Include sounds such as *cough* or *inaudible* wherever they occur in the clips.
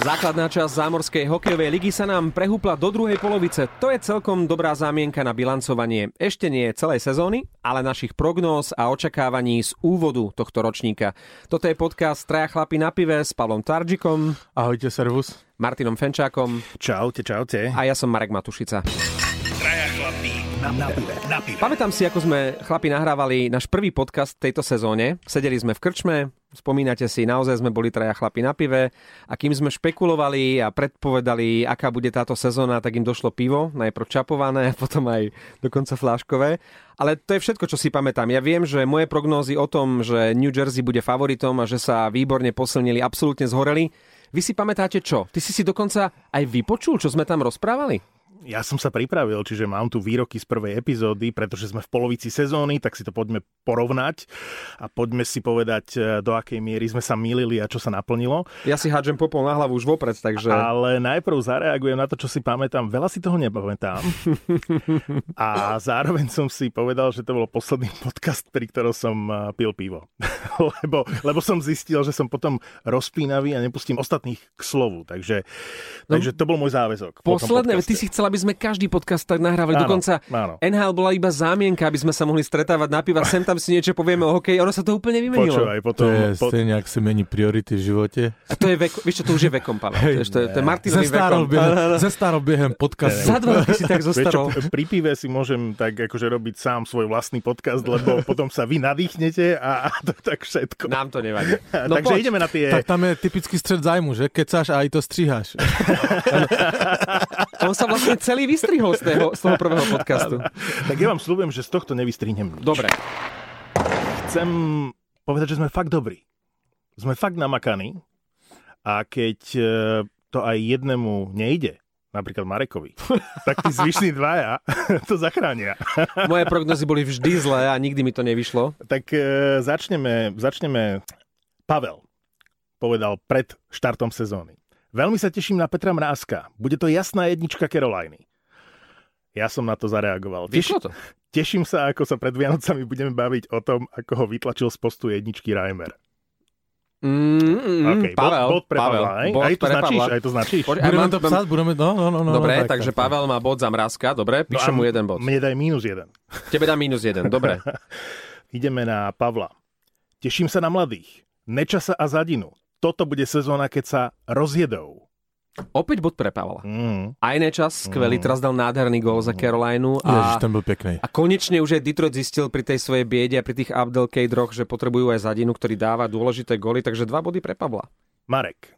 Základná časť zámorskej hokejovej ligy sa nám prehúpla do druhej polovice. To je celkom dobrá zámienka na bilancovanie. Ešte nie celej sezóny, ale našich prognóz a očakávaní z úvodu tohto ročníka. Toto je podcast Traja chlapi na pive s Pavlom Taržikom. Ahojte, servus. Martinom Fenčákom. Čaute, čaute. A ja som Marek Matušica. Na pive, na pive. Pamätám si, ako sme chlapi nahrávali náš prvý podcast v tejto sezóne. Sedeli sme v krčme, spomínate si, naozaj sme boli traja chlapi na pive a kým sme špekulovali a predpovedali, aká bude táto sezóna, tak im došlo pivo, najprv čapované a *laughs* potom aj dokonca fláškové. Ale to je všetko, čo si pamätám. Ja viem, že moje prognózy o tom, že New Jersey bude favoritom a že sa výborne posilnili, absolútne zhoreli. Vy si pamätáte čo? Ty si si dokonca aj vypočul, čo sme tam rozprávali? Ja som sa pripravil, čiže mám tu výroky z prvej epizódy, pretože sme v polovici sezóny, tak si to poďme porovnať a poďme si povedať, e, do akej miery sme sa mýlili a čo sa naplnilo. Ja si hádžem popol na hlavu už vopred, takže... Ale najprv zareagujem na to, čo si pamätám. Veľa si toho nepamätám. *laughs* a zároveň som si povedal, že to bol posledný podcast, pri ktorom som e, pil pivo. *laughs* lebo, lebo som zistil, že som potom rozpínavý a nepustím ostatných k slovu. Takže, no, takže to bol môj záväzok. Posledné, ty si chcel, aby sme každý podcast tak nahrávali. Áno, Dokonca áno. NHL bola iba zámienka, aby sme sa mohli stretávať na piva. Sem tam si niečo povieme o hokeji. Ono sa to úplne vymenilo. Počúvaj, potom, to je po... stejne, ak si mení priority v živote. A to je vek, vieš čo, to už je vekom, Pavel. Hey, to, je, to je Martinový vekom. Biehem, ze starou biehem podcast. Za dva roky si tak zostarol. Pri pive si môžem tak akože robiť sám svoj vlastný podcast, lebo potom sa vy nadýchnete a, a to tak všetko. Nám to nevadí. *laughs* No Takže poď. ideme na tie... Tak tam je typický střed zájmu, že? Kecáš a aj to stříhaš. *laughs* *laughs* On sa vlastne celý vystrihol z, toho, z toho prvého podcastu. Tak ja vám slúbujem, že z tohto nevystrihnem nič. Dobre. Chcem povedať, že sme fakt dobrí. Sme fakt namakaní a keď e, to aj jednému nejde, napríklad Marekovi, *laughs* tak tí zvyšní dvaja to zachránia. Moje prognozy boli vždy zlé a nikdy mi to nevyšlo. Tak e, začneme, začneme. Pavel povedal pred štartom sezóny. Veľmi sa teším na Petra Mrázka. Bude to jasná jednička Caroliny. Ja som na to zareagoval. Vyšlo to? Teším sa, ako sa pred Vianocami budeme baviť o tom, ako ho vytlačil z postu jedničky Reimer. Mm, mm, okay, Pavel, bod, bod pre Pavel, Pavla, aj? Bod aj to pre značíš, Pavla. aj to značíš. Poď, Budeme to psať, budeme... No, no, no, no, dobre, tak, takže tak, Pavel má bod za mrázka, dobre, píšem No mu jeden bod. Mne daj mínus jeden. *laughs* Tebe dám minus jeden, dobre. *laughs* Ideme na Pavla. Teším sa na mladých. Nečasa a Zadinu. Toto bude sezóna, keď sa rozjedou. Opäť bod pre Pavla. Mm. Aj nečas, skvelý, Mm. teraz dal nádherný gól za Carolinu Ježiš, a, ten bol pekný. a konečne už aj Detroit zistil pri tej svojej biede a pri tých Abdelkadroch, že potrebujú aj zadinu, ktorý dáva dôležité góly, takže dva body pre Pavla. Marek.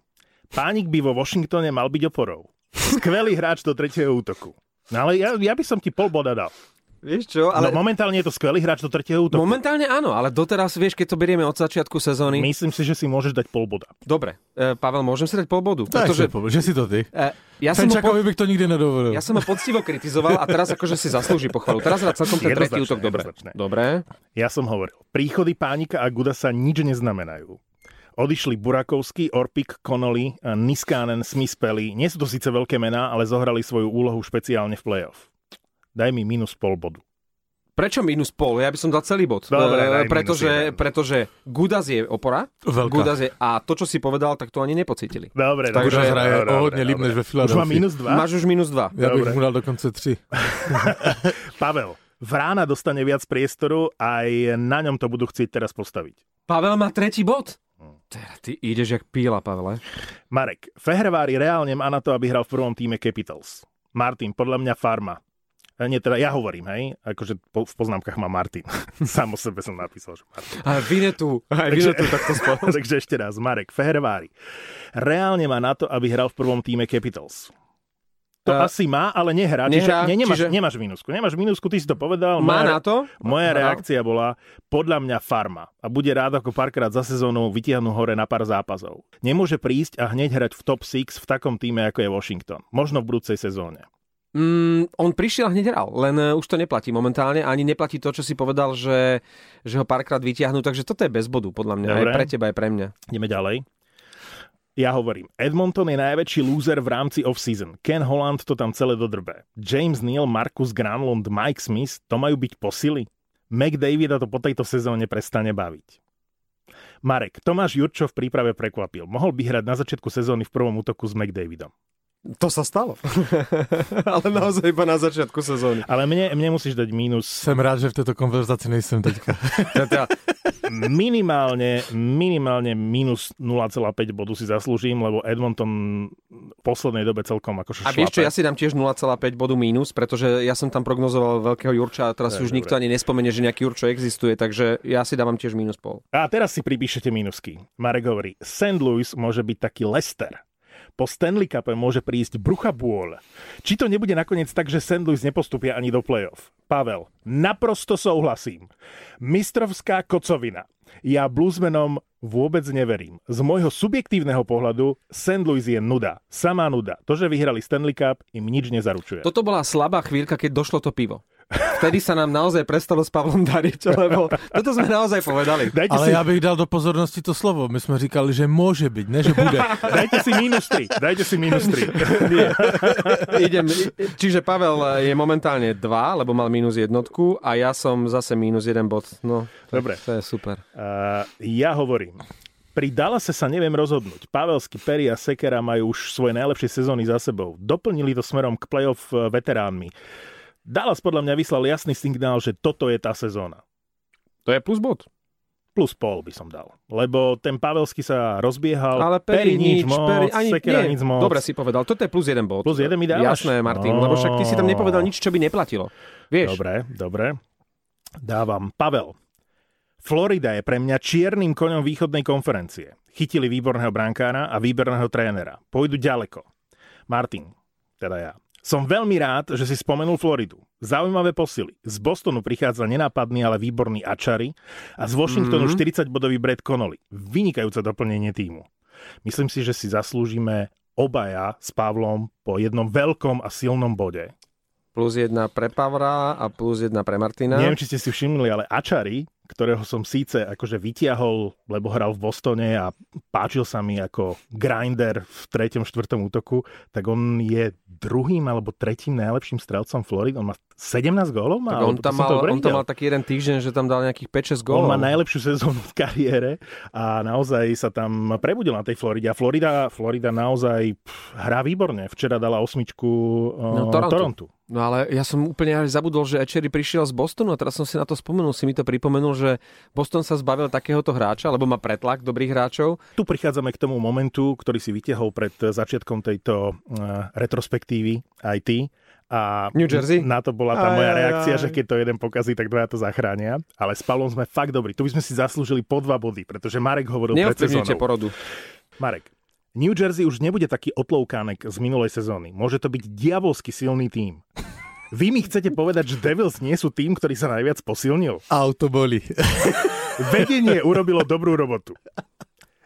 Pánik by vo Washingtone mal byť oporou. Skvelý hráč do tretieho útoku. No ale ja, ja by som ti pol boda dal. Vieš čo, Ale... No momentálne je to skvelý hráč do tretieho útoku. Momentálne áno, ale doteraz, vieš, keď to berieme od začiatku sezóny... Myslím si, že si môžeš dať pol boda. Dobre, e, Pavel, môžem si dať pol bodu? Tak, Pretože že, si to ty. e, ja, som ho po, bych to nikdy nedovolil. ja som ho poctivo kritizoval a teraz akože si zaslúži pochvalu. Teraz hrá celkom ten tretí útok dobre. Dobre. Ja som hovoril, príchody Pánika a Gudasa nič neznamenajú. Odišli Burakovský, Orpik, Connolly, Niskanen, Smith Pelly. Nie sú to síce veľké mená, ale zohrali svoju úlohu špeciálne v play-off. Daj mi minus pol bodu. Prečo minus pol? Ja by som dal celý bod. Dobre, E, daj pretože, pretože Gudas je opora. Veľká. Gudas je, a to, čo si povedal, tak to ani nepocítili. Dobre, Takže Gudas hraje dobre, o hodne dobre, líp než ve Už Filadelfii. mám minus dva. Máš už minus dva. Ja bych mu dal dokonce tři. *laughs* Pavel, Vrána dostane viac priestoru, aj na ňom to budú chcieť teraz postaviť. Pavel má tretí bod. Hm. Teda, ty ideš jak píla, Pavele. Marek, Fehrvári reálne má na to, aby hral v prvom týme Capitals. Martin, podľa mňa Farma. Nie, teda ja hovorím, hej, akože po, v poznámkach má Martin. *laughs* Sám o sebe som napísal, že Martin. A Vinetu. Aj *laughs* Vinetu takto spolu. *laughs* Takže ešte raz, Marek, Fehrvári. Reálne má na to, aby hral v prvom týme Capitals. To Eh, asi má, ale nehrá. nehrá, čiže, nie, nemáš, čiže- nemáš minusku. Nemáš minusku, ty si to povedal. Má Moja- na to? Moja Áno. reakcia bola podľa mňa farma a bude rád ako párkrát za sezónu vytiahnu hore na pár zápasov. Nemôže prísť a hneď hrať v top 6 v takom týme ako je Washington. Možno v budúcej sezóne. Mm, on prišiel a hneď hral, len uh, už to neplatí momentálne. Ani neplatí to, čo si povedal, že, že ho párkrát vyťahnú. Takže toto je bez bodu, podľa mňa. Dobre. Aj pre teba, aj pre mňa. Ideme ďalej. Ja hovorím, Edmonton je najväčší loser v rámci off-season. Ken Holland to tam celé dodrbe. James Neal, Marcus Granlund, Mike Smith, to majú byť posily? McDavid to po tejto sezóne prestane baviť. Marek, Tomáš Jurčo v príprave prekvapil. Mohol by hrať na začiatku sezóny v prvom útoku s McDavidom. To sa stalo. *laughs* Ale naozaj iba na začiatku sezóny. Ale mne, mne musíš dať mínus Jsem rád, že v této konverzaci nejsem teďka. *laughs* Teda, minimálne, minimálne minus 0,5 bodu si zaslúžim, lebo Edmonton v poslednej dobe celkom akože a vieš čo, ja si dám tiež 0,5 bodu mínus, pretože ja som tam prognozoval veľkého Jurča a teraz Tak, už dobre. nikto ani nespomenie, že nejaký Jurčo existuje, takže ja si dávam tiež mínus pol. A teraz si pripíšete minusky. Marek hovorí, St. Louis môže byť taký Lester. Po Stanley Cupe môže prísť brucha bôľ. Či to nebude nakoniec tak, že St. Louis nepostupia ani do play-off? Pavel, naprosto souhlasím. Mistrovská kocovina. Ja bluesmenom vôbec neverím. Z môjho subjektívneho pohľadu St. Louis je nuda. Samá nuda. To, že vyhrali Stanley Cup, im nič nezaručuje. Toto bola slabá chvíľka, keď došlo to pivo. Vtedy sa nám naozaj prestalo s Pavlom dariť, lebo toto sme naozaj povedali. Dajte, Ale si, já bych dal do pozornosti to slovo. My jsme říkali, že může být, ne že bude. *laughs* dajte si minus 3. Dajte si minus 3. *laughs* Idem, čiže Pavel je momentálne 2, lebo mal mínus jednotku a ja som zase mínus jeden bod. No, tak Dobre. To je super. Uh, ja hovorím, pri Dallase sa neviem rozhodnúť. Pavelsky, Perry a Sekera majú už svoje najlepšie sezóny za sebou. Doplnili to smerom k playoff eh, veteránmi. Dallas podľa mňa vyslal jasný signál, že toto je tá sezóna. To je plus bod. Plus pol by som dal. Lebo ten Pavelsky sa rozbiehal, Ale Perry nič, moc, Perry ani Sekera nie. nič moc. Dobre si povedal, toto je plus jeden bod. Plus jeden mi dávaš? Jasné, Martin, No. lebo však ty si tam nepovedal nič, čo by neplatilo. Vieš, Dobre, dobre. Dávam. Pavel. Florida je pre mňa čiernym koňom východnej konferencie. Chytili výborného brankára a výborného trénera. Pôjdu ďaleko. Martin, teda ja. Som veľmi rád, že si spomenul Floridu. Zaujímavé posily. Z Bostonu prichádza nenápadný, ale výborný Ačary a z Washingtonu Mhm. 40-bodový Brad Connolly. Vynikajúce doplnenie týmu. Myslím si, že si zaslúžime obaja s Pavlom po jednom veľkom a silnom bode. plus jedna pre Pavra a plus jedna pre Martina. Neviem, či ste si všimli, ale Ačari, ktorého som síce akože vytiahol, lebo hral v Bostone a páčil sa mi ako grinder v treťom, štvrtom útoku, tak on je druhým alebo tretím najlepším strelcom Floridy. On má 17 gólov? Má, tak on tam, mal, on tam mal taký jeden týždeň, že tam dal nejakých 5-6 On gólov. má najlepšiu sezónu v kariére a naozaj sa tam prebudil na tej Floride. A Florida, Florida naozaj pff, hrá výborne. Včera dala osmičku No, no, Torontu. Torontu. No ale ja som úplne až zabudol, že Echery prišiel z Bostonu a teraz som si na to spomenul, si mi to pripomenul, že Boston sa zbavil takéhoto hráča, lebo má pretlak dobrých hráčov. Tu prichádzame k tomu momentu, ktorý si vytiahol pred začiatkom tejto uh, retrospektívy aj ty. A New Jersey? Na to bola tá Aj, moja aj, reakcia, aj. že keď to jeden pokazí, tak dvaja to zachránia. Ale s Pavlom sme fakt dobrí. Tu by sme si zaslúžili po dva body, pretože Marek hovoril pred sezónou. porodu. Marek, New Jersey už nebude taký otloukánek z minulej sezóny. Môže to byť diabolsky silný tím. Vy mi chcete povedať, že Devils nie sú tým, ktorý sa najviac posilnil? Auto bolí. *laughs* Vedenie urobilo dobrú robotu.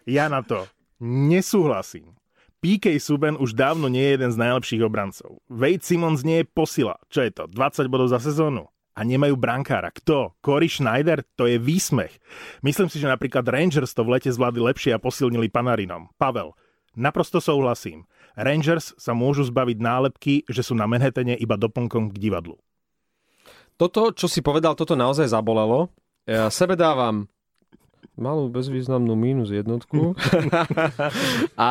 Ja na to nesúhlasím. PK Subban už dávno nie je jeden z najlepších obrancov. Wade Simmons nie je posila. Čo je to? 20 bodov za sezónu. A nemajú brankára. Kto? Cory Schneider? To je výsmech. Myslím si, že napríklad Rangers to v lete zvládli lepšie a posilnili Panarinom. Pavel, naprosto souhlasím. Rangers sa môžu zbaviť nálepky, že sú na Manhattane iba doplnkom k divadlu. Toto, čo si povedal, toto naozaj zabolelo. Ja sebe dávam malú bezvýznamnú mínus jednotku. *laughs* a, a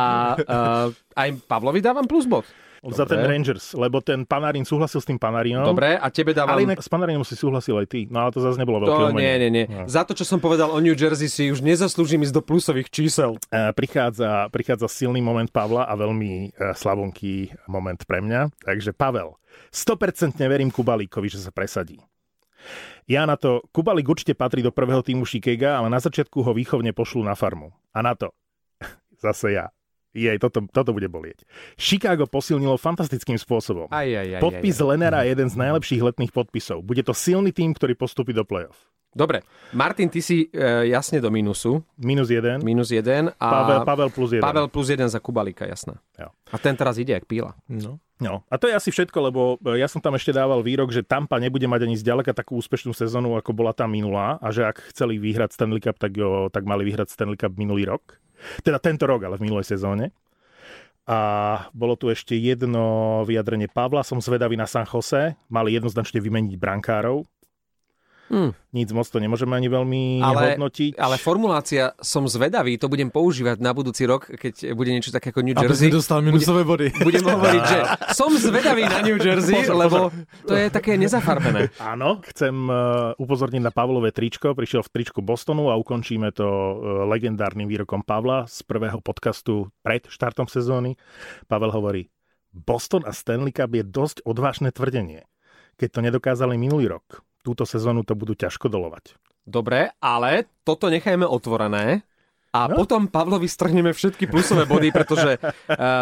aj Pavlovi dávam plus bod. Za ten Rangers, lebo ten Panarin súhlasil s tým Panarinom. Dobre, a tebe dávam... Ale inak s Panarinom si súhlasil aj ty. No ale to zase nebolo veľké To umenie. nie, nie, nie. No. Za to, čo som povedal o New Jersey, si už nezaslúžim ísť do plusových čísel. E, Prichádza, prichádza silný moment Pavla a veľmi e, slavonký moment pre mňa. Takže Pavel, 100% verím Kubalíkovi, že sa presadí. Ja na to, Kubalík určite patrí do prvého týmu Šikega, ale na začiatku ho výchovne pošlú na farmu. A na to, *laughs* zase ja, jej, toto, toto bude bolieť. Chicago posilnilo fantastickým spôsobom. Aj, aj, aj, Podpis aj, aj. Lenera je jeden z najlepších letných podpisov. Bude to silný tým, ktorý postupí do play-off. Dobre, Martin, ty si e, jasne do minusu. Minus jeden. Minus jeden. A Pavel, Pavel plus jeden. Pavel plus jeden za Kubalika, jasná. Jo. A ten teraz ide jak píla. No. No, a to je asi všetko, lebo e, ja som tam ešte dával výrok, že Tampa nebude mať ani zďaleka takú úspešnú sezónu, ako bola tá minulá a že ak chceli vyhrať Stanley Cup, tak, jo, tak mali vyhrať Stanley Cup minulý rok. Teda tento rok, ale v minulej sezóne. A bolo tu ešte jedno vyjadrenie Pavla, som zvedavý na San Jose, mali jednoznačne vymeniť brankárov. Hmm. Nic moc to nemôžeme ani veľmi Ale, hodnotiť. ale formulácia som zvedavý, to budem používať na budúci rok, keď bude niečo také ako New Aby Jersey. si dostal minusové body. Budem hovoriť, že *laughs* *laughs* som zvedavý na New Jersey, lebo to je také nezafarbené. Áno, chcem uh, upozorniť na Pavlové tričko. Prišiel v tričku Bostonu a ukončíme to uh, legendárnym výrokom Pavla z prvého podcastu pred štartom sezóny. Pavel hovorí, Boston a Stanley Cup je dosť odvážne tvrdenie. Keď to nedokázali minulý rok, túto sezónu to budú ťažko dolovať. Dobre, ale toto nechajme otvorené. A No. potom Pavlovi strhneme všetky plusové body, pretože uh,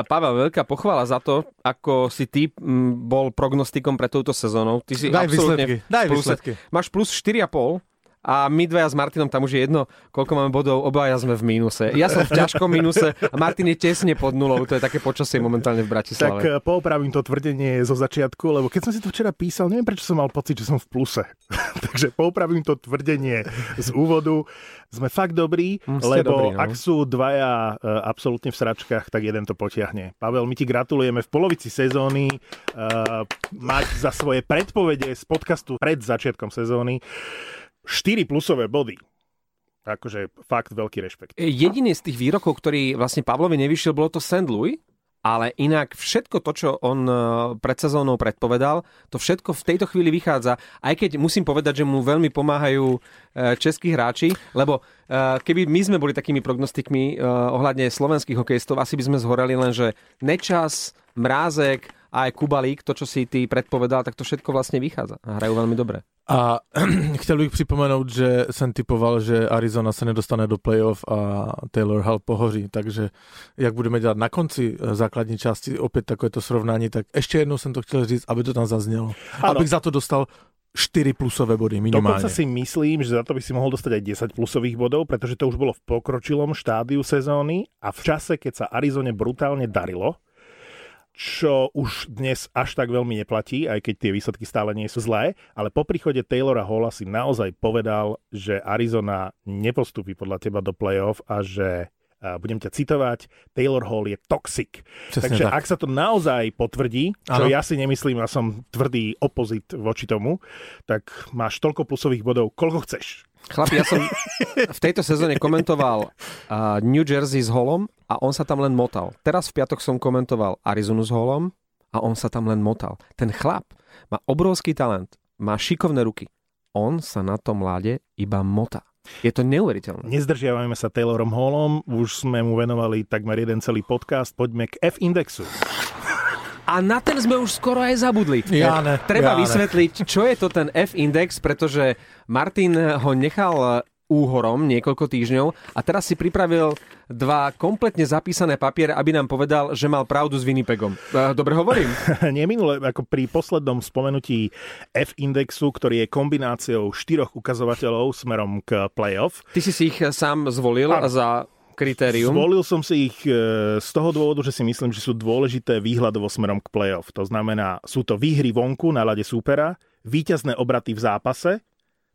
*laughs* Pavel, veľká pochvala za to, ako si ty m, bol prognostikom pre touto sezónou. Ty si Daj absolútne výsledky, daj výsledky. Máš plus 4,5 a my dvaja s Martinom, tam už je jedno, koľko máme bodov, obaja sme v mínuse. Ja som v ťažkom mínuse a Martin je tesne pod nulou, to je také počasie momentálne v Tak Bratislave. uh, poopravím to tvrdenie zo začiatku, lebo keď som si to včera písal, neviem prečo som mal pocit, že som v pluse. *laughs* Takže poopravím to tvrdenie z úvodu. Sme fakt dobrí, Mm, lebo dobrí, no. ak sú dvaja uh, absolútne v sračkách, tak jeden to potiahne. Pavel, my ti gratulujeme v polovici sezóny uh, mať za svoje predpovede z podcastu pred začiatkom sezóny 4 plusové body. Akože fakt veľký rešpekt. Jediný z tých výrokov, ktorý vlastne Pavlovi nevyšiel, bolo to St. Louis, ale inak všetko to, čo on eh, pred sezónou predpovedal, to všetko v tejto chvíli vychádza. Aj keď musím povedať, že mu veľmi pomáhajú eh, českí hráči, lebo keby my sme boli takými prognostikmi ohľadne slovenských hokejistov, asi by sme zhoreli len, že Nečas, Mrázek a aj Kubalík, to, čo si ty predpovedal, tak to všetko vlastne vychádza. A hrajú veľmi dobre. A *clears throat* chtěl bych připomenout, že jsem typoval, že Arizona se nedostane do playoff a Taylor Hall pohoří, takže jak budeme dělat na konci eh, základní části opět takovéto srovnání, tak ještě jednou jsem to chtěl říct, aby to tam zaznělo. Ano. Abych za to dostal 4 plusové body minimálne. Dokonca si myslím, že za to by si mohol dostať aj 10 plusových bodov, pretože to už bolo v pokročilom štádiu sezóny a v čase, keď sa Arizone brutálne darilo, čo už dnes až tak veľmi neplatí, aj keď tie výsledky stále nie sú zlé, ale po príchode Taylora Halla si naozaj povedal, že Arizona nepostupí podľa teba do playoff a že a budem ťa citovať, Taylor Hall je toxic. Přesně Takže tak. ak sa to naozaj potvrdí, čo Áno. ja si nemyslím a som tvrdý opozit voči tomu, tak máš toľko plusových bodov, koľko chceš. Chlapi, ja som v tejto sezóne komentoval *laughs* uh, New Jersey s Holom a on sa tam len motal. Teraz v piatok som komentoval Arizonu s Holom a on sa tam len motal. Ten chlap má obrovský talent, má šikovné ruky. On sa na tom láde iba mota. Je to neuveriteľné. Nezdržiavajme sa Taylorom Hallom, už sme mu venovali takmer jeden celý podcast, poďme k F-indexu. A na ten sme už skoro aj zabudli. Ja ne, Treba ja ne. vysvetliť, čo je to ten F-index, pretože Martin ho nechal úhorom niekoľko týždňov a teraz si pripravil dva kompletne zapísané papiere, aby nám povedal, že mal pravdu s Winnipegom. Eh, Dobre hovorím? *laughs* Nie minule, ako pri poslednom spomenutí F-indexu, ktorý je kombináciou štyroch ukazovateľov smerom k playoff. Ty si si ich sám zvolil Áno. za kritérium. Zvolil som si ich e, z toho dôvodu, že si myslím, že sú dôležité výhľadovo smerom k playoff. To znamená, sú to výhry vonku na lade súpera, víťazné obraty v zápase,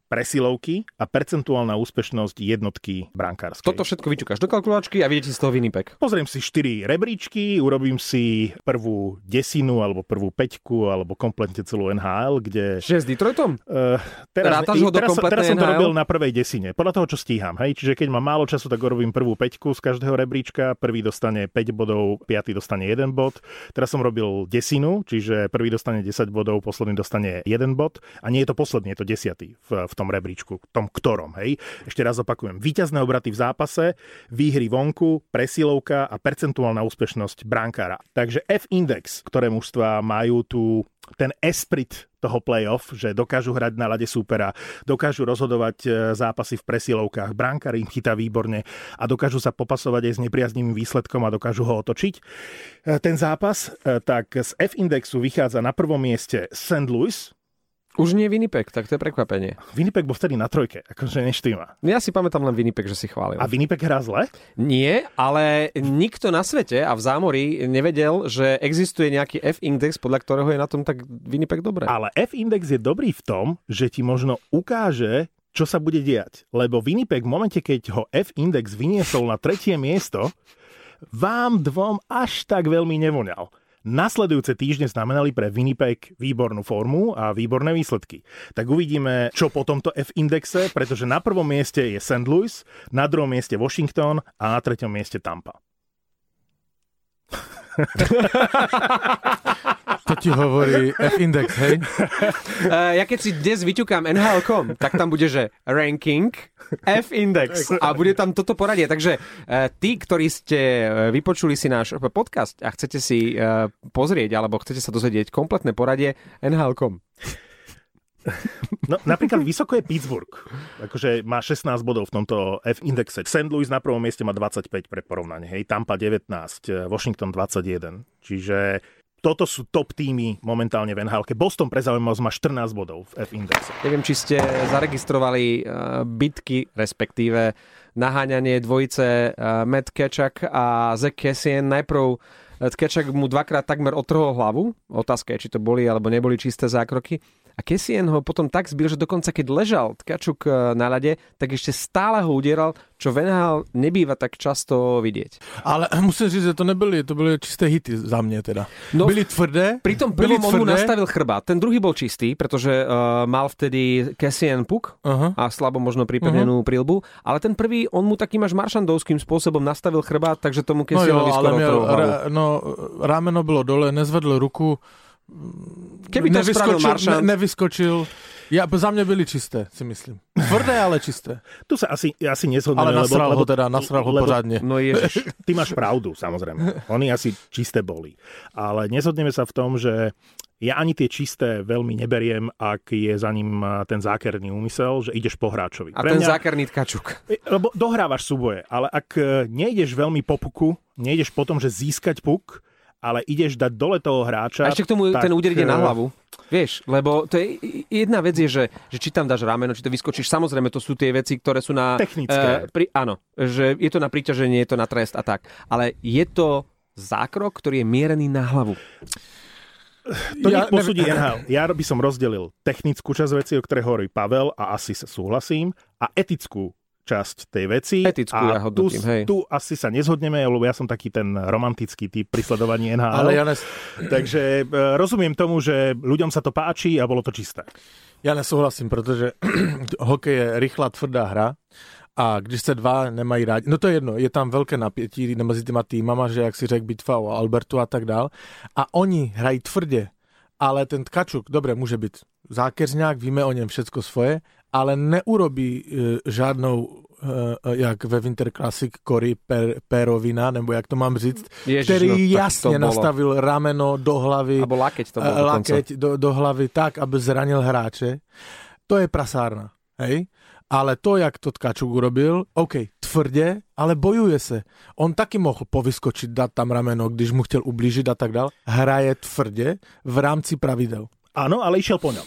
presilovky a percentuálna úspešnosť jednotky brankárskej. Toto všetko vyťukáš do kalkulačky a vidíte z toho Winnipeg. Pozriem si 4 rebríčky, urobím si prvú desinu alebo prvú peťku alebo kompletne celú NHL, kde... Že s Detroitom? Uh, teraz, Rátaš ho do teraz, teraz som to robil na prvej desine, podľa toho, čo stíham. Hej? Čiže keď mám málo času, tak urobím prvú peťku z každého rebríčka, prvý dostane 5 bodov, piatý dostane 1 bod. Teraz som robil desinu, čiže prvý dostane 10 bodov, posledný dostane 1 bod. A nie je to posledný, je to desiatý v, v tom rebríčku, tom ktorom. Hej? Ešte raz opakujem, víťazné obraty v zápase, výhry vonku, presilovka a percentuálna úspešnosť brankára. Takže F-index, ktoré mužstva majú tu ten esprit toho playoff, že dokážu hrať na lade súpera, dokážu rozhodovať e, zápasy v presilovkách, bránkar im chytá výborne a dokážu sa popasovať aj s nepriazným výsledkom a dokážu ho otočiť. E, Ten zápas, e, tak z F-indexu vychádza na prvom mieste St. Louis, Už nie Winnipeg, tak to je prekvapenie. Winnipeg bol vtedy na trojke, akože neštýma. Ja si pamätám len Winnipeg, že si chválil. A Winnipeg hrá zle? Nie, ale nikto na svete a v zámori nevedel, že existuje nejaký F-index, podľa ktorého je na tom tak Winnipeg dobre. Ale F-index je dobrý v tom, že ti možno ukáže, čo sa bude diať. Lebo Winnipeg v momente, keď ho F-index vyniesol na tretie miesto, vám dvom až tak veľmi nevoňal. Nasledujúce týždne znamenali pre Winnipeg výbornú formu a výborné výsledky. Tak uvidíme, čo po tomto F-indexe, pretože na prvom mieste je St. Louis, na druhom mieste Washington a na treťom mieste Tampa. *laughs* To ti hovorí F-index, hej? Uh, ja keď si dnes vyťukám NHL.com, tak tam bude, že ranking F-index a bude tam toto poradie. Takže uh, tí, ktorí ste uh, vypočuli si náš podcast a chcete si uh, pozrieť alebo chcete sa dozvedieť kompletné poradie NHL.com. No, napríklad vysoko je Pittsburgh. Akože má 16 bodov v tomto F-indexe. St. Louis na prvom mieste má 25 pre porovnanie. Hej, Tampa 19, Washington 21. Čiže toto sú top týmy momentálne v nhl Boston pre zaujímavosť má 14 bodov v F-indexe. Neviem, či ste zaregistrovali uh, bitky, respektíve naháňanie dvojice uh, Matt Kečak a Zach Cassian. Najprv Kečak mu dvakrát takmer otrhol hlavu. Otázka je, či to boli alebo neboli čisté zákroky. A Kessien ho potom tak zbil, že dokonca keď ležal Tkačuk e, na lade, tak ešte stále ho udieral, čo Venhal nebýva tak často vidieť. Ale musím říct, že to nebyly, to byly čisté hity za mňa teda. No, byli tvrdé. Pri tom prvom on mu nastavil chrbát. Ten druhý bol čistý, pretože uh, mal vtedy Cassian puk uh-huh. a slabo možno pripevnenú uh-huh. prilbu, ale ten prvý, on mu takým až maršandovským spôsobom nastavil chrbát, takže tomu Cassianovi no jo, skoro ra, no, rameno bylo dole, nezvedl ruku, Keby to spravil Maršant... Ne, nevyskočil. Ja, za mňa byli čisté, si myslím. Tvrdé, ale čisté. *laughs* Tu sa asi, asi nezhodneme. Ale nasral lebo, ho teda, nasral ho pořádne. No ježiš. *laughs* Ty máš pravdu, samozrejme. Oni asi čisté boli. Ale nezhodneme sa v tom, že ja ani tie čisté veľmi neberiem, ak je za ním ten zákerný úmysel, že ideš po hráčovi. A Pre ten mňa, zákerný tkačuk. Lebo dohrávaš súboje, ale ak e, nejdeš veľmi po puku, nejdeš potom, že získať puk, ale ideš dať dole toho hráča. A ešte k tomu tak... ten úder ide na hlavu. Vieš, lebo to je, jedna vec je, že, že či tam dáš rameno, či to vyskočíš. Samozrejme, to sú tie veci, ktoré sú na... Technické. Uh, pri, áno, že je to na príťaženie, je to na trest a tak. Ale je to zákrok, ktorý je mierený na hlavu. To ja, posúdi NHL. Ja by som rozdelil technickú časť veci, o ktorej hovorí Pavel a asi sa súhlasím, a etickú časť tej veci. Etickú a ja hodnotím, tu, hej. tu asi sa nezhodneme, lebo ja som taký ten romantický typ pri sledovaní NHL. Ale Janes... Takže e, rozumiem tomu, že ľuďom sa to páči a bolo to čisté. Ja nesouhlasím, protože *clears throat* hokej je rychlá, tvrdá hra a když se dva nemají rádi, no to je jedno, je tam velké napětí mezi těma týmama, že jak si řekl bitva o Albertu a tak dál a oni hrají tvrdě, ale ten Tkačuk, dobre, může být zákeřňák, víme o něm všecko svoje, ale neurobí e, žádnou e, jak ve Winter Classic Cory per, Perovina, nebo jak to mám říct, Ježiš, který no, jasně nastavil rameno do hlavy, Abo lakeť, to bolo lakeť do, do hlavy tak, aby zranil hráče. To je prasárna, hej? Ale to, jak to Tkačuk urobil, OK, tvrdě, ale bojuje se. On taky mohl povyskočit, dát tam rameno, když mu chtěl ublížit a tak dál. Hraje tvrdě v rámci pravidel. Áno, ale išiel po ňom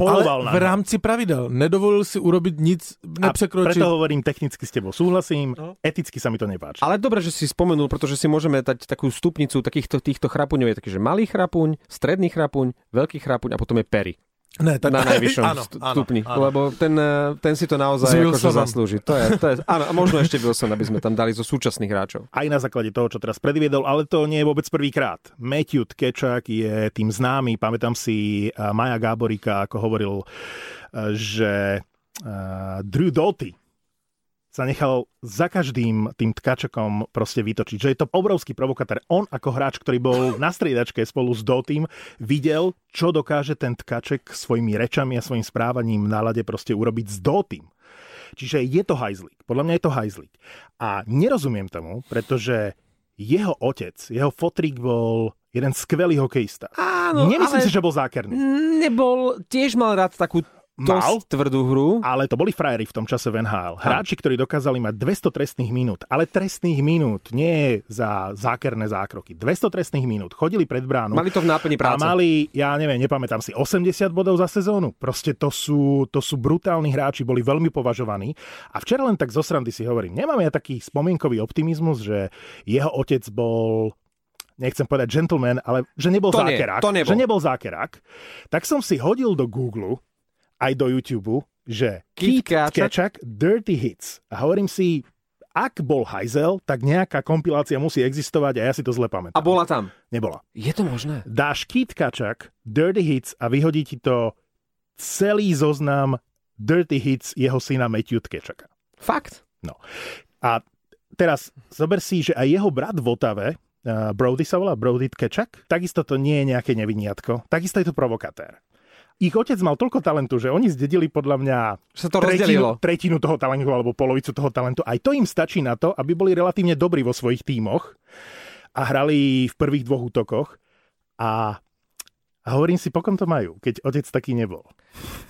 poloval Ale v rámci pravidel. Nedovolil si urobiť nic, neprekročiť. A preto hovorím, technicky s tebou súhlasím, no. eticky sa mi to nepáči. Ale dobre, že si spomenul, pretože si môžeme dať takú stupnicu takýchto týchto chrapuňov. Je taký, že malý chrapuň, stredný chrapuň, veľký chrapuň a potom je pery. Ne, tak, na najvyššom *laughs* áno, stupni, áno. lebo ten, eh, ten si to naozaj akože zaslúži. To je, to je, áno, a možno ešte Wilson, aby sme tam dali zo súčasných hráčov. Aj na základe toho, čo teraz predviedol, ale to nie je vôbec prvýkrát. Matthew Tkečak je tým známy, pamätám si eh, Maja Gáborika, ako hovoril, eh, že Drew Doughty sa nechal za každým tým tkačakom proste vytočiť. Že je to obrovský provokatér. On ako hráč, ktorý bol na striedačke spolu s Dotým, videl, čo dokáže ten tkaček svojimi rečami a svojim správaním na lade proste urobiť s Dotým. Čiže je to hajzlík. Podľa mňa je to hajzlík. A nerozumiem tomu, pretože jeho otec, jeho fotrík bol jeden skvelý hokejista. Áno, Nemyslím si, že bol zákerný. Nebol, tiež mal rád takú mal, tvrdú hru. Ale to boli frajery v tom čase v NHL. Hráči, ktorí dokázali mať 200 trestných minút, ale trestných minút nie za zákerné zákroky. 200 trestných minút. Chodili pred bránu. Mali to v náplni práce. A mali, ja neviem, nepamätám si, 80 bodov za sezónu. Proste to sú, to sú brutálni hráči, boli veľmi považovaní. A včera len tak zo srandy si hovorím, nemám ja taký spomienkový optimizmus, že jeho otec bol nechcem povedať gentleman, ale že nebol to zákerák. Nie, to nebol. Že nebol zákerák. Tak som si hodil do Google aj do YouTube, že Keith Kečak Dirty Hits. A hovorím si, ak bol hajzel, tak nejaká kompilácia musí existovať a ja si to zle pamätám. A bola tam. Nebola. Je to možné? Dáš Kit Kačak, Dirty Hits a vyhodí ti to celý zoznam Dirty Hits jeho syna Matthew Tkečaka. Fakt? A teraz zober si, že aj jeho brat v Otave, uh, Brody sa volá, Brody Tkečak, takisto to nie je nejaké neviniatko, takisto je to provokatér. Ich otec mal toľko talentu, že oni zdedili podľa mňa sa to rozdelilo. tretinu, tretinu toho talentu alebo polovicu toho talentu. Aj to im stačí na to, aby boli relatívne dobrí vo svojich tímoch a hrali v prvých dvoch útokoch. A, a hovorím si, pokom to majú, keď otec taký nebol.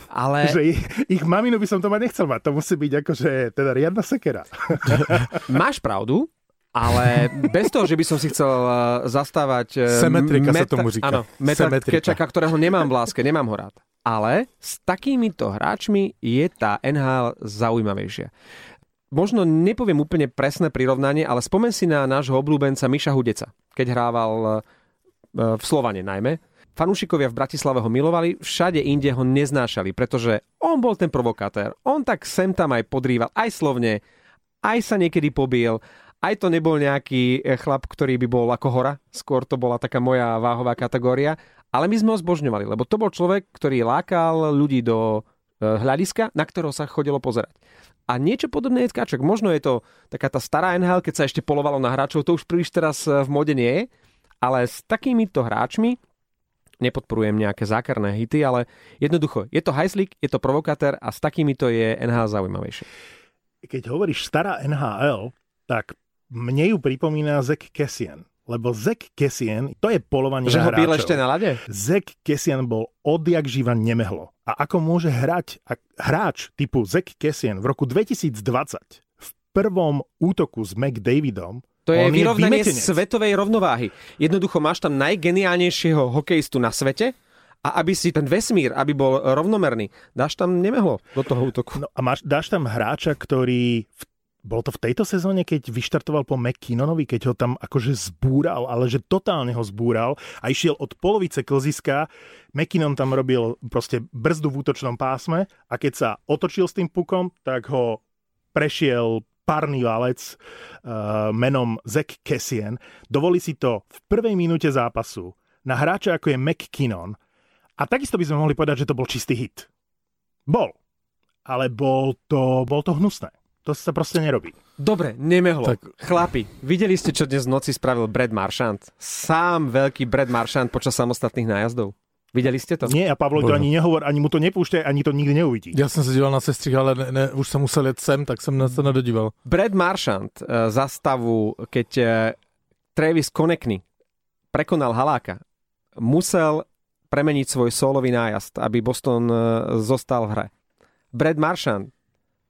Ale *laughs* Že ich, ich maminu by som to mať nechcel mať. To musí byť akože teda riadna sekera. *laughs* *laughs* máš pravdu, ale bez toho, že by som si chcel eh, zastávať... eh, Semetrika sa tomu říká. Áno, Semetrika. Kečaka, ktorého nemám v láske, nemám ho rád. Ale s takýmito hráčmi je tá NHL zaujímavejšia. Možno nepoviem úplne presné prirovnanie, ale spomen si na nášho obľúbenca Miša Hudeca, keď hrával eh, v Slovane najmä. Fanúšikovia v Bratislave ho milovali, všade inde ho neznášali, pretože on bol ten provokátor. On tak sem tam aj podrýval, aj slovne, aj sa niekedy pobil, aj to nebol nejaký eh, chlap, ktorý by bol ako hora, skôr to bola taká moja váhová kategória, ale my sme ho zbožňovali, lebo to bol človek, ktorý lákal ľudí do eh, hľadiska, na ktorého sa chodilo pozerať. A niečo podobné je Tkaček. Možno je to taká tá stará NHL, keď sa ešte polovalo na hráčov, to už príliš teraz eh, v mode nie je, ale s takýmito hráčmi nepodporujem nejaké zákerné hity, ale jednoducho, je to hajslík, je to provokatér a s takýmito je NHL zaujímavejšie. Keď hovoríš stará NHL, tak mne ju pripomína Zek Kessian. Lebo Zek Kessian, to je polovanie Že ho hráčov. ešte na lade? Zek Kessian bol odjak živa nemehlo. A ako môže hrať ak hráč typu Zek Kessian v roku 2020 v prvom útoku s McDavidom, To je On je vyrovnanie vymetenec. svetovej rovnováhy. Jednoducho máš tam najgeniálnejšieho hokejistu na svete a aby si ten vesmír, aby bol rovnomerný, dáš tam nemehlo do toho útoku. No a máš, dáš tam hráča, ktorý v, bol to v tejto sezóne, keď vyštartoval po McKinnonovi, keď ho tam akože zbúral, ale že totálne ho zbúral a išiel od polovice klziska. McKinnon tam robil proste brzdu v útočnom pásme a keď sa otočil s tým pukom, tak ho prešiel párny válec uh, menom Zach Kessien. Dovolí si to v prvej minúte zápasu na hráča ako je McKinnon a takisto by sme mohli povedať, že to bol čistý hit. Bol. Ale bol to, bol to hnusné. To sa proste nerobí. Dobre, nemehlo. Tak... Chlapi, videli ste, čo dnes v noci spravil Brad Marchand? Sám veľký Brad Marchand počas samostatných nájazdov. Videli ste to? Nie, a Pavlo to ani nehovor, ani mu to nepúšte, ani to nikdy neuvidí. Já jsem se díval na sestřih, ale ne, ne, už jsem musel jet sem, tak jsem se nedodíval. Brad Marchand eh, za stavu, keď eh, Travis Konekny prekonal Haláka, musel premeniť svoj solový nájazd, aby Boston eh, zostal v hre. Brad Marchand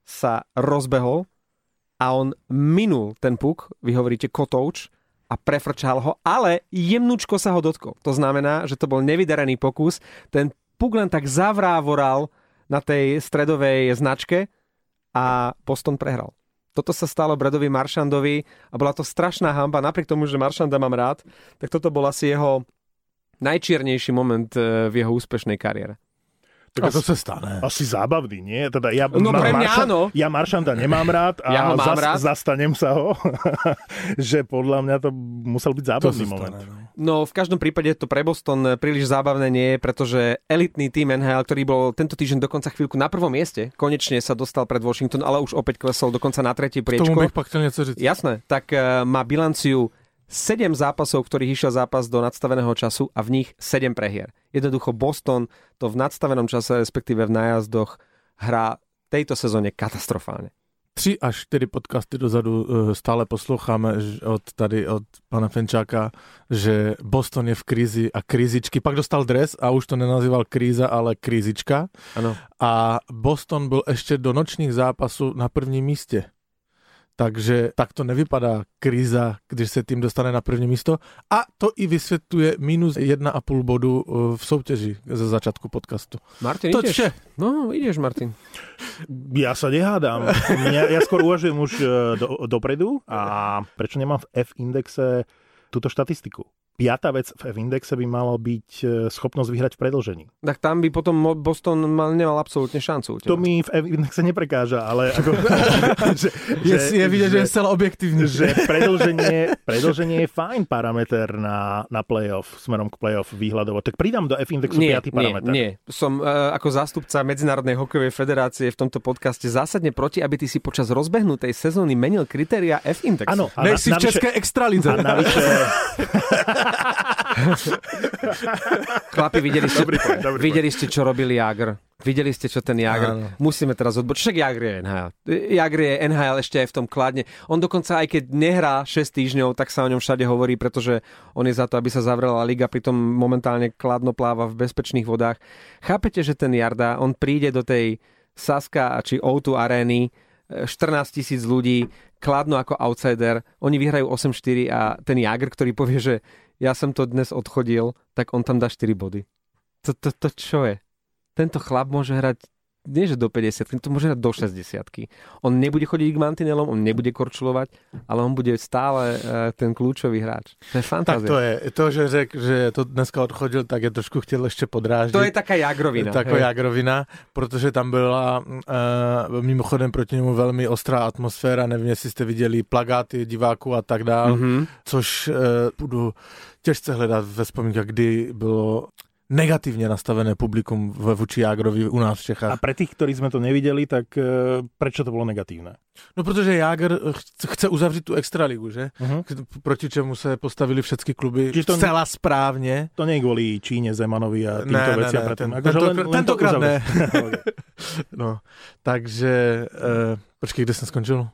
sa rozbehol a on minul ten puk, vy hovoríte kotouč, a prefrčal ho, ale jemnúčko sa ho dotkol. To znamená, že to bol nevydarený pokus. Ten puk len tak zavrávoral na tej stredovej značke a Boston prehral. Toto sa stalo Bradovi Maršandovi a bola to strašná hamba. Napriek tomu, že Maršanda mám rád, tak toto bol asi jeho najčiernejší moment eh, v jeho úspešnej kariére. Tak to se stane. Asi zábavný, nie? Teda ja, No pre mňa áno. ja Maršanda nemám rád a *laughs* Ja ho mám rád. zastanem sa ho, *laughs* že podľa mňa to musel byť To zábavný se moment. stane. No. No v každom prípade to pre Boston príliš zábavné nie je, pretože elitný tým NHL, ktorý bol tento týždeň dokonca chvíľku na prvom mieste, konečne sa dostal pred Washington, ale už opäť klesol dokonca na tretie K tomu priečko. bych pak chtěl něco říct. Jasné, tak eh, má bilanciu 7 zápasov, ktorých išiel zápas do nadstaveného času a v nich 7 prehier. Jednoducho Boston to v nadstavenom čase, respektíve v nájazdoch, hrá tejto sezóne katastrofálne. Tři až čtyři podcasty dozadu eh, stále posloucháme od tady, od pana Fenčáka, že Boston je v krizi a krizičky. Pak dostal dres a už to nenazýval kríza, ale krizička. Ano. A Boston byl ještě do nočních zápasů na prvním místě. Takže tak to nevypadá kríza, když se tým dostane na první místo. A to i vysvětluje minus 1,5 bodu eh, v soutěži ze začátku podcastu. Martin, To ideš? vše. No, ideš, Martin. *laughs* Ja sa nehádam. Ja, ja skôr uvažujem už e, do, dopredu a prečo nemám v F-indexe túto štatistiku. Piatá vec v F-indexe by malo byť e, schopnosť vyhrať v predlžení. Tak tam by potom Boston mal, nemal absolútne šancu. To mi v F-indexe neprekáža, ale ako, *laughs* že, Je, je vidieť, že je celá objektívny. že predlženie, predlženie je fajn parameter na, na playoff, smerom k playoff výhľadovo. Tak pridám do F-indexu Nie, piatý nie, parameter. nie. Som uh, ako zástupca Medzinárodnej hokejovej federácie v tomto podcaste zásadne proti, aby ty si počas rozbehnutej sezóny menil kritéria F-indexu. Áno, a Nej na, si v navyše- Českej extralíze. A navyše, *laughs* Chlapi, videli ste, Dobrý point, dobrý videli ste, čo robil Jagr. Videli ste, čo ten Jagr... Áno. Musíme teraz odbočiť. Však Jagr je NHL. Jagr je NHL ešte aj v tom kladne. On dokonca aj keď nehrá 6 týždňov, tak sa o ňom všade hovorí, pretože on je za to, aby sa zavrela liga, pritom momentálne kladno pláva v bezpečných vodách. Chápete, že ten Jarda, on príde do tej Saska či O2 arény, 14 tisíc ľudí, kladno ako outsider, oni vyhrajú 8-4 a ten Jagr, ktorý povie, že ja som to dnes odchodil, tak on tam dá 4 body. To, to, to čo je? Tento chlap môže hrať nie že do 50, to môže hrať do 60. On nebude chodiť k mantinelom, on nebude korčulovať, ale on bude stále uh, ten kľúčový hráč. To je Tak fantázia. to je. To, že řekl, že to dneska odchodil, tak je trošku chtěl ještě podráždit. to je taká jagrovina. Taková hej. jagrovina, protože tam byla uh, mimochodem proti němu velmi ostrá atmosféra, nevím, jestli jste viděli plagáty diváků a tak dál, mm-hmm. Mhm. což uh, budu těžce hledat ve vzpomínkách, kdy bylo negatívne nastavené publikum v vůči Jágrovi u nás v a Čechách. pre tých, ktorí sme to nevideli, tak e, prečo to bolo negatívne? No protože Jágr chce, uzavřít tu extraligu, že? Uh-huh. Proti čemu se postavili všetky kluby Čiže to- zcela správně. To nie je kvôli Číne, Zemanovi a týmto veciam. ten- tentokrát- to tentokrát ne. *laughs* No, takže, uh, počkej, kde jsem skončil?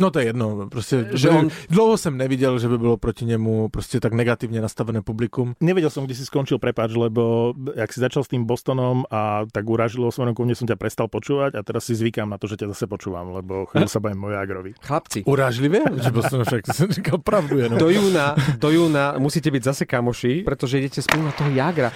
No to je jedno, prostě, Že on- dlouho jsem neviděl, že by bylo proti němu prostě tak negativně nastavené publikum. Nevedel som, kde si skončil, prepáč, lebo jak si začal s tým Bostonom a tak uražilo ku mne, som ťa prestal počúvať a teraz si zvykám na to, že ťa zase počúvam, lebo chvíľu sa bavím o Jagrovi. Chlapci, Urážlivě? Že Boston však jsem *laughs* *laughs* říkal pravdu jenom. do júna, do júna musíte byť zase kamoši, pretože idete spolu na toho Jagra.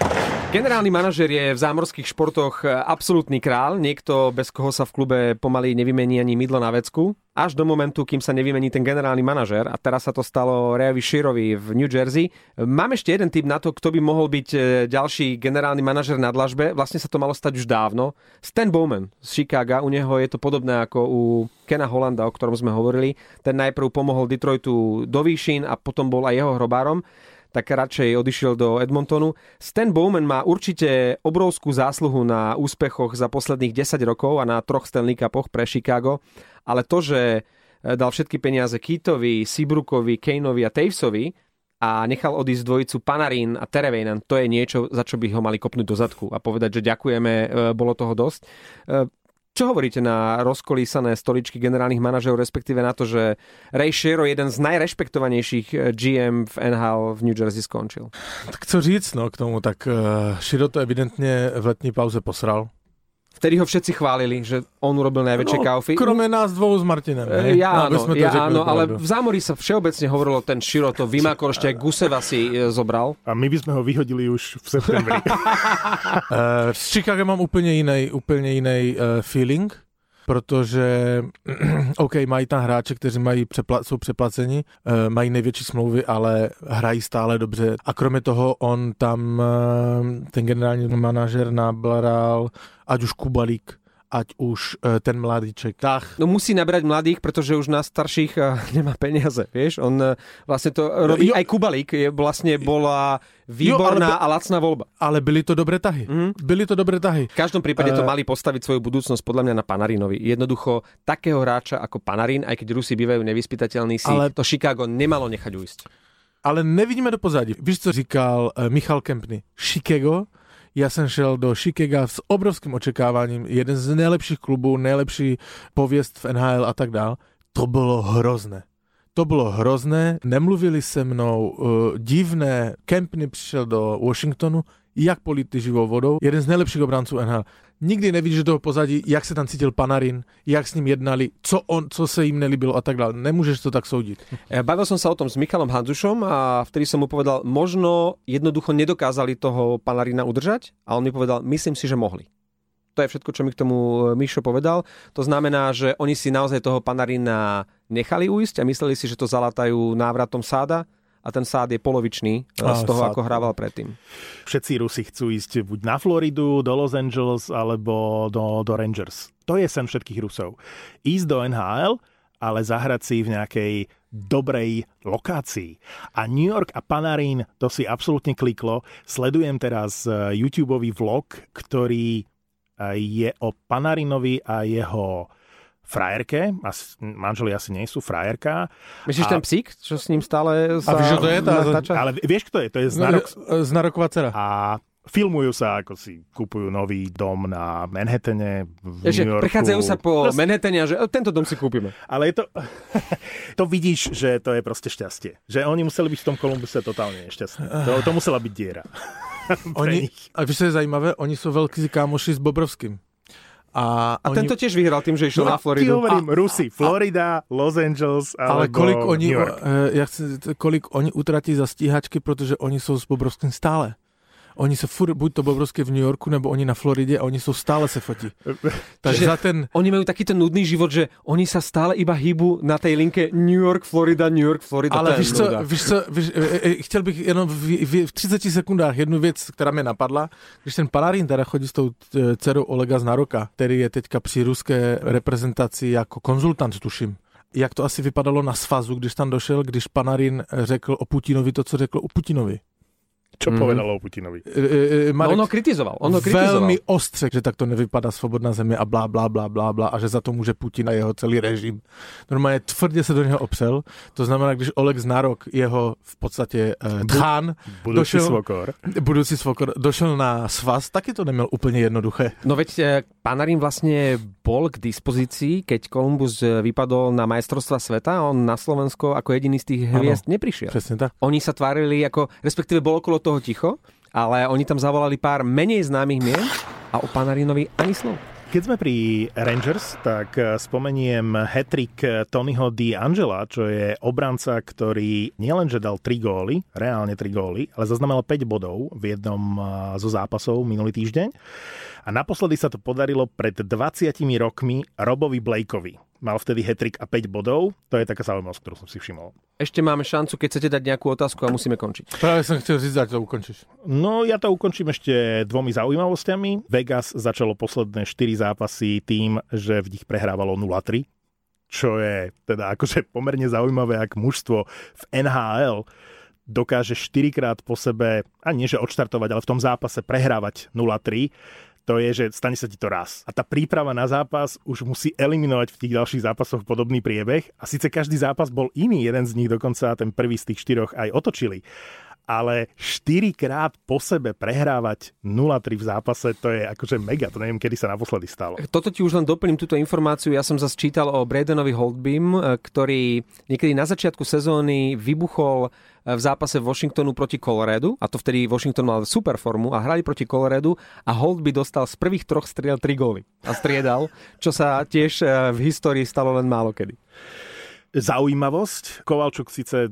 Generálny manažer je v zámorských športoch absolútny král, niekto, bez koho sa v klube pomaly nevymení ani mydlo na vecku, až do momentu, kým sa nevymení ten generálny manažer a teraz sa to stalo Reovi Širovi v New Jersey. Mám ešte jeden tip na to, kto by mohol byť e, ďalší generálny manažer na dlažbe. Vlastne sa to malo stať už dávno. Stan Bowman z Chicaga, u neho je to podobné ako u Kena Hollanda, o ktorom sme hovorili. Ten najprv pomohol Detroitu do výšin a potom bol aj jeho hrobárom tak radšej odišiel do Edmontonu. Stan Bowman má určite obrovskú zásluhu na úspechoch za posledných 10 rokov a na troch Stanley Cupoch pre Chicago, ale to, že e, dal všetky peniaze Keatovi, Seabrookovi, Kaneovi a Tavesovi a nechal odísť dvojicu Panarin a Tereveinen, to je niečo, za čo by ho mali kopnúť do zadku a povedať, že ďakujeme, e, bolo toho dosť. Čo hovoríte na rozkolísané stoličky generálnych manažerov, respektíve na to, že Ray Shero, jeden z najrešpektovanejších eh, GM v NHL v New Jersey skončil? Tak co říct, no, k tomu, tak uh, Širo to evidentně v letní pauze posral. Vtedy ho všetci chválili, že on urobil najväčšie no, kaufy. Kromě nás dvou s Martinem. E? Ja áno, to ja áno ale v zámori sa všeobecne hovorilo, ten Širo to vymakol, ešte aj Guseva si e, zobral. A my by sme ho vyhodili už v septembri. *laughs* Uh, s Chicago mám úplně jiný, úplně jiný uh, feeling, protože *clears throat* OK, mají tam hráče, kteří mají přepla- jsou přeplaceni, uh, mají největší smlouvy, ale hrají stále dobře. A kromě toho on tam, uh, ten generální manažer nabral, ať už Kubalík, ať už uh, ten mladíček, Tach, No musí nabrať mladých, pretože už na starších eh, *laughs* nemá peniaze, vieš? On eh, vlastne to robí, jo. aj Kubalík je, vlastne bola výborná ale- a lacná voľba. ale byly to dobré tahy. Mhm. Byly to dobré tahy. V každom prípade to mali postaviť svoju budúcnosť podľa mňa na Panarinovi. Jednoducho takého hráča ako Panarin, aj keď Rusi bývajú nevyspytateľní, si Ale... To Chicago nemalo nechať ujsť. Ale nevidíme do pozadí. Víš, co říkal Michal Kempny? Chicago, já jsem šel do Chicaga s obrovským očekáváním, jeden z nejlepších klubů, nejlepší pověst v NHL a tak dál. To bylo hrozné. To bylo hrozné, nemluvili se mnou, uh, divné, Kempny přišel do Washingtonu, jak polity živou vodou, jeden z nejlepších obránců NHL. Nikdy nevidíš do toho pozadí, jak se tam cítil Panarin, jak s ním jednali, co, on, co se jim nelíbilo a tak dále. Nemůžeš to tak soudit. Ja Bavil som sa o tom s Michalom Hanzušom a vtedy som mu povedal, možno jednoducho nedokázali toho Panarina udržať a on mi povedal, myslím si, že mohli. To je všetko, čo mi k tomu e, Mišo povedal. To znamená, že oni si naozaj toho Panarina nechali ujsť a mysleli si, že to zalatajú návratom sáda a ten sád je polovičný e, Á, z toho, sád. ako hrával predtým. Všetci Rusi chcú ísť buď na Floridu, do Los Angeles alebo do, do Rangers. To je sen všetkých Rusov. Ísť do NHL, ale zahrať si v nejakej dobrej lokácii. A New York a Panarin, to si absolútne kliklo. Sledujem teraz eh, YouTube vlog, ktorý eh, je o Panarinovi a jeho frajerke. As, manželi asi nie sú frajerka. Myslíš A- ten psík, čo s ním stále sa A vieš, čo to je? Tá- natáča? Ale vieš, kto je? To je z Znarok, Narok... Znaroková dcera. A filmujú sa, ako si kupujú nový dom na Manhattane v Že New Yorku. prechádzajú sa po Proste- Manhattane a že "E, tento dom si kúpime. Ale je to... *laughs* to vidíš, že to je proste šťastie. Že oni museli byť v tom Kolumbuse totálne nešťastní. To, to musela byť diera. *laughs* Pre Oni, nich. a víš, co je zajímavé? Oni jsou velký kámoši s Bobrovským. A, A oni, tento tiež vyhral tým, že išiel na Ti Floridu. hovorím, Rusi, Florida, Los Angeles ale kolik oni, New York. eh, já chci, kolik oni utratí za stíhačky, protože oni jsou s Bobrovským stále. Oni se furt, buď to Bobrovský v New Yorku, nebo oni na Floridě a oni jsou stále se fotí. Takže Že- za ten, Oni majú takýto nudný život, že oni sa stále iba hýbu na tej linke New York, Florida, New York, Florida. ale víš co, víš co, víš, e, e, chtěl bych jenom v, v, v 30 sekundách jednu věc, která mě napadla. Když ten Panarin teda chodí s tou e, dcerou Olega Znaroka, který je teďka při ruské reprezentaci jako konzultant, tuším. Jak to asi vypadalo na svazu, když tam došel, když Panarin řekl o Putinovi to, co řekl o Putinovi. Čo Mhm. povedalo o Putinovi? E, e, No, Marek, on ho kritizoval. On ho kritizoval. velmi ostře, že takto nevypadá svobodná země a blá, blá, blá, blá, blá a že za to může Putin a jeho celý režim. Normálně tvrdě se do něho opřel. To znamená, když Oleg Znarok, jeho v podstatě eh, tchán, Budúci Došiel- svokor. budoucí svokor, došel na svaz, taky to neměl úplně jednoduché. No veď e, Panarin vlastne bol k dispozícii, keď Columbus e, vypadol na majstrovstva sveta a on na Slovensko ako jediný z tých hviezd neprišiel. Přesně tak. Oni sa tvárili ako, respektíve bolo okolo toho ticho, ale oni tam zavolali pár menej známych mien a o Panarinovi ani slov. Keď sme pri Rangers, tak eh, spomeniem hetrik Tonyho D'Angela, čo je obranca, ktorý nielenže dal 3 góly, reálne 3 góly, ale zaznamenal 5 bodov v jednom eh, zo zápasov minulý týždeň. A naposledy sa to podarilo pred 20 rokmi Robovi Blakeovi. Mal vtedy hetrik a 5 bodov. To je taká zaujímavosť, ktorú som si všimol. Ešte máme šancu, keď chcete dať nejakú otázku a musíme končiť. Právě jsem chtěl říct, ať to ukončíš. No ja to ukončím ešte dvomi zaujímavosťami. Vegas začalo posledné 4 zápasy tým, že v nich prehrávalo 0-3, čo je teda akože pomerne zaujímavé, ak mužstvo v NHL dokáže 4 krát po sebe, a nie že odštartovať, ale v tom zápase prehrávať 0-3, to je, že stane sa ti to raz. A tá príprava na zápas už musí eliminovať v tých ďalších zápasoch podobný priebeh. A síce každý zápas bol iný, jeden z nich dokonca ten prvý z tých štyroch aj otočili ale 4 krát po sebe prehrávať 0-3 v zápase, to je akože mega, to neviem, kedy sa naposledy stalo. Toto ti už len doplním túto informáciu. Ja som zase čítal o Bradenovi Holdbym, e, ktorý niekedy na začiatku sezóny vybuchol e, v zápase Washingtonu proti Coloradu a to vtedy Washington mal super formu a hrali proti Coloradu a Holdby dostal z prvých troch striel 3 góly a striedal, čo sa tiež e, v histórii stalo len málo kedy. Zaujímavosť, Kovalčuk síce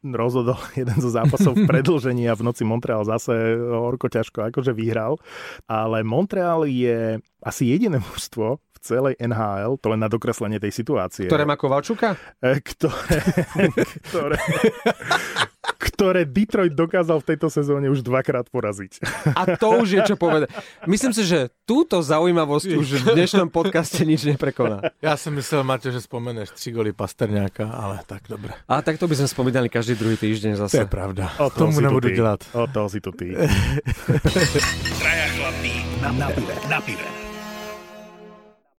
rozhodol *laughs* jeden zo zápasov v *laughs* predlžení a v noci Montreal zase horko ťažko akože vyhral, ale Montreal je asi jediné mužstvo v celej NHL, to len na dokreslenie tej situácie. Ktoré má Kovalčuka? E, ktoré, *laughs* ktoré, ktoré Detroit dokázal v tejto sezóne už dvakrát poraziť. A to už je čo povedať. Myslím si, že túto zaujímavosť už v dnešnom podcaste nič neprekoná. Já jsem myslel, Maťo, že vzpomeneš tři goly Pasterňáka, ale tak dobré. A tak to by sme spomínali každý druhý týždeň To je zase. pravda. O Tomu nebudu ty. dělat. O toho si tu ty. *laughs* Traja chlapí na, na pive. Na pive.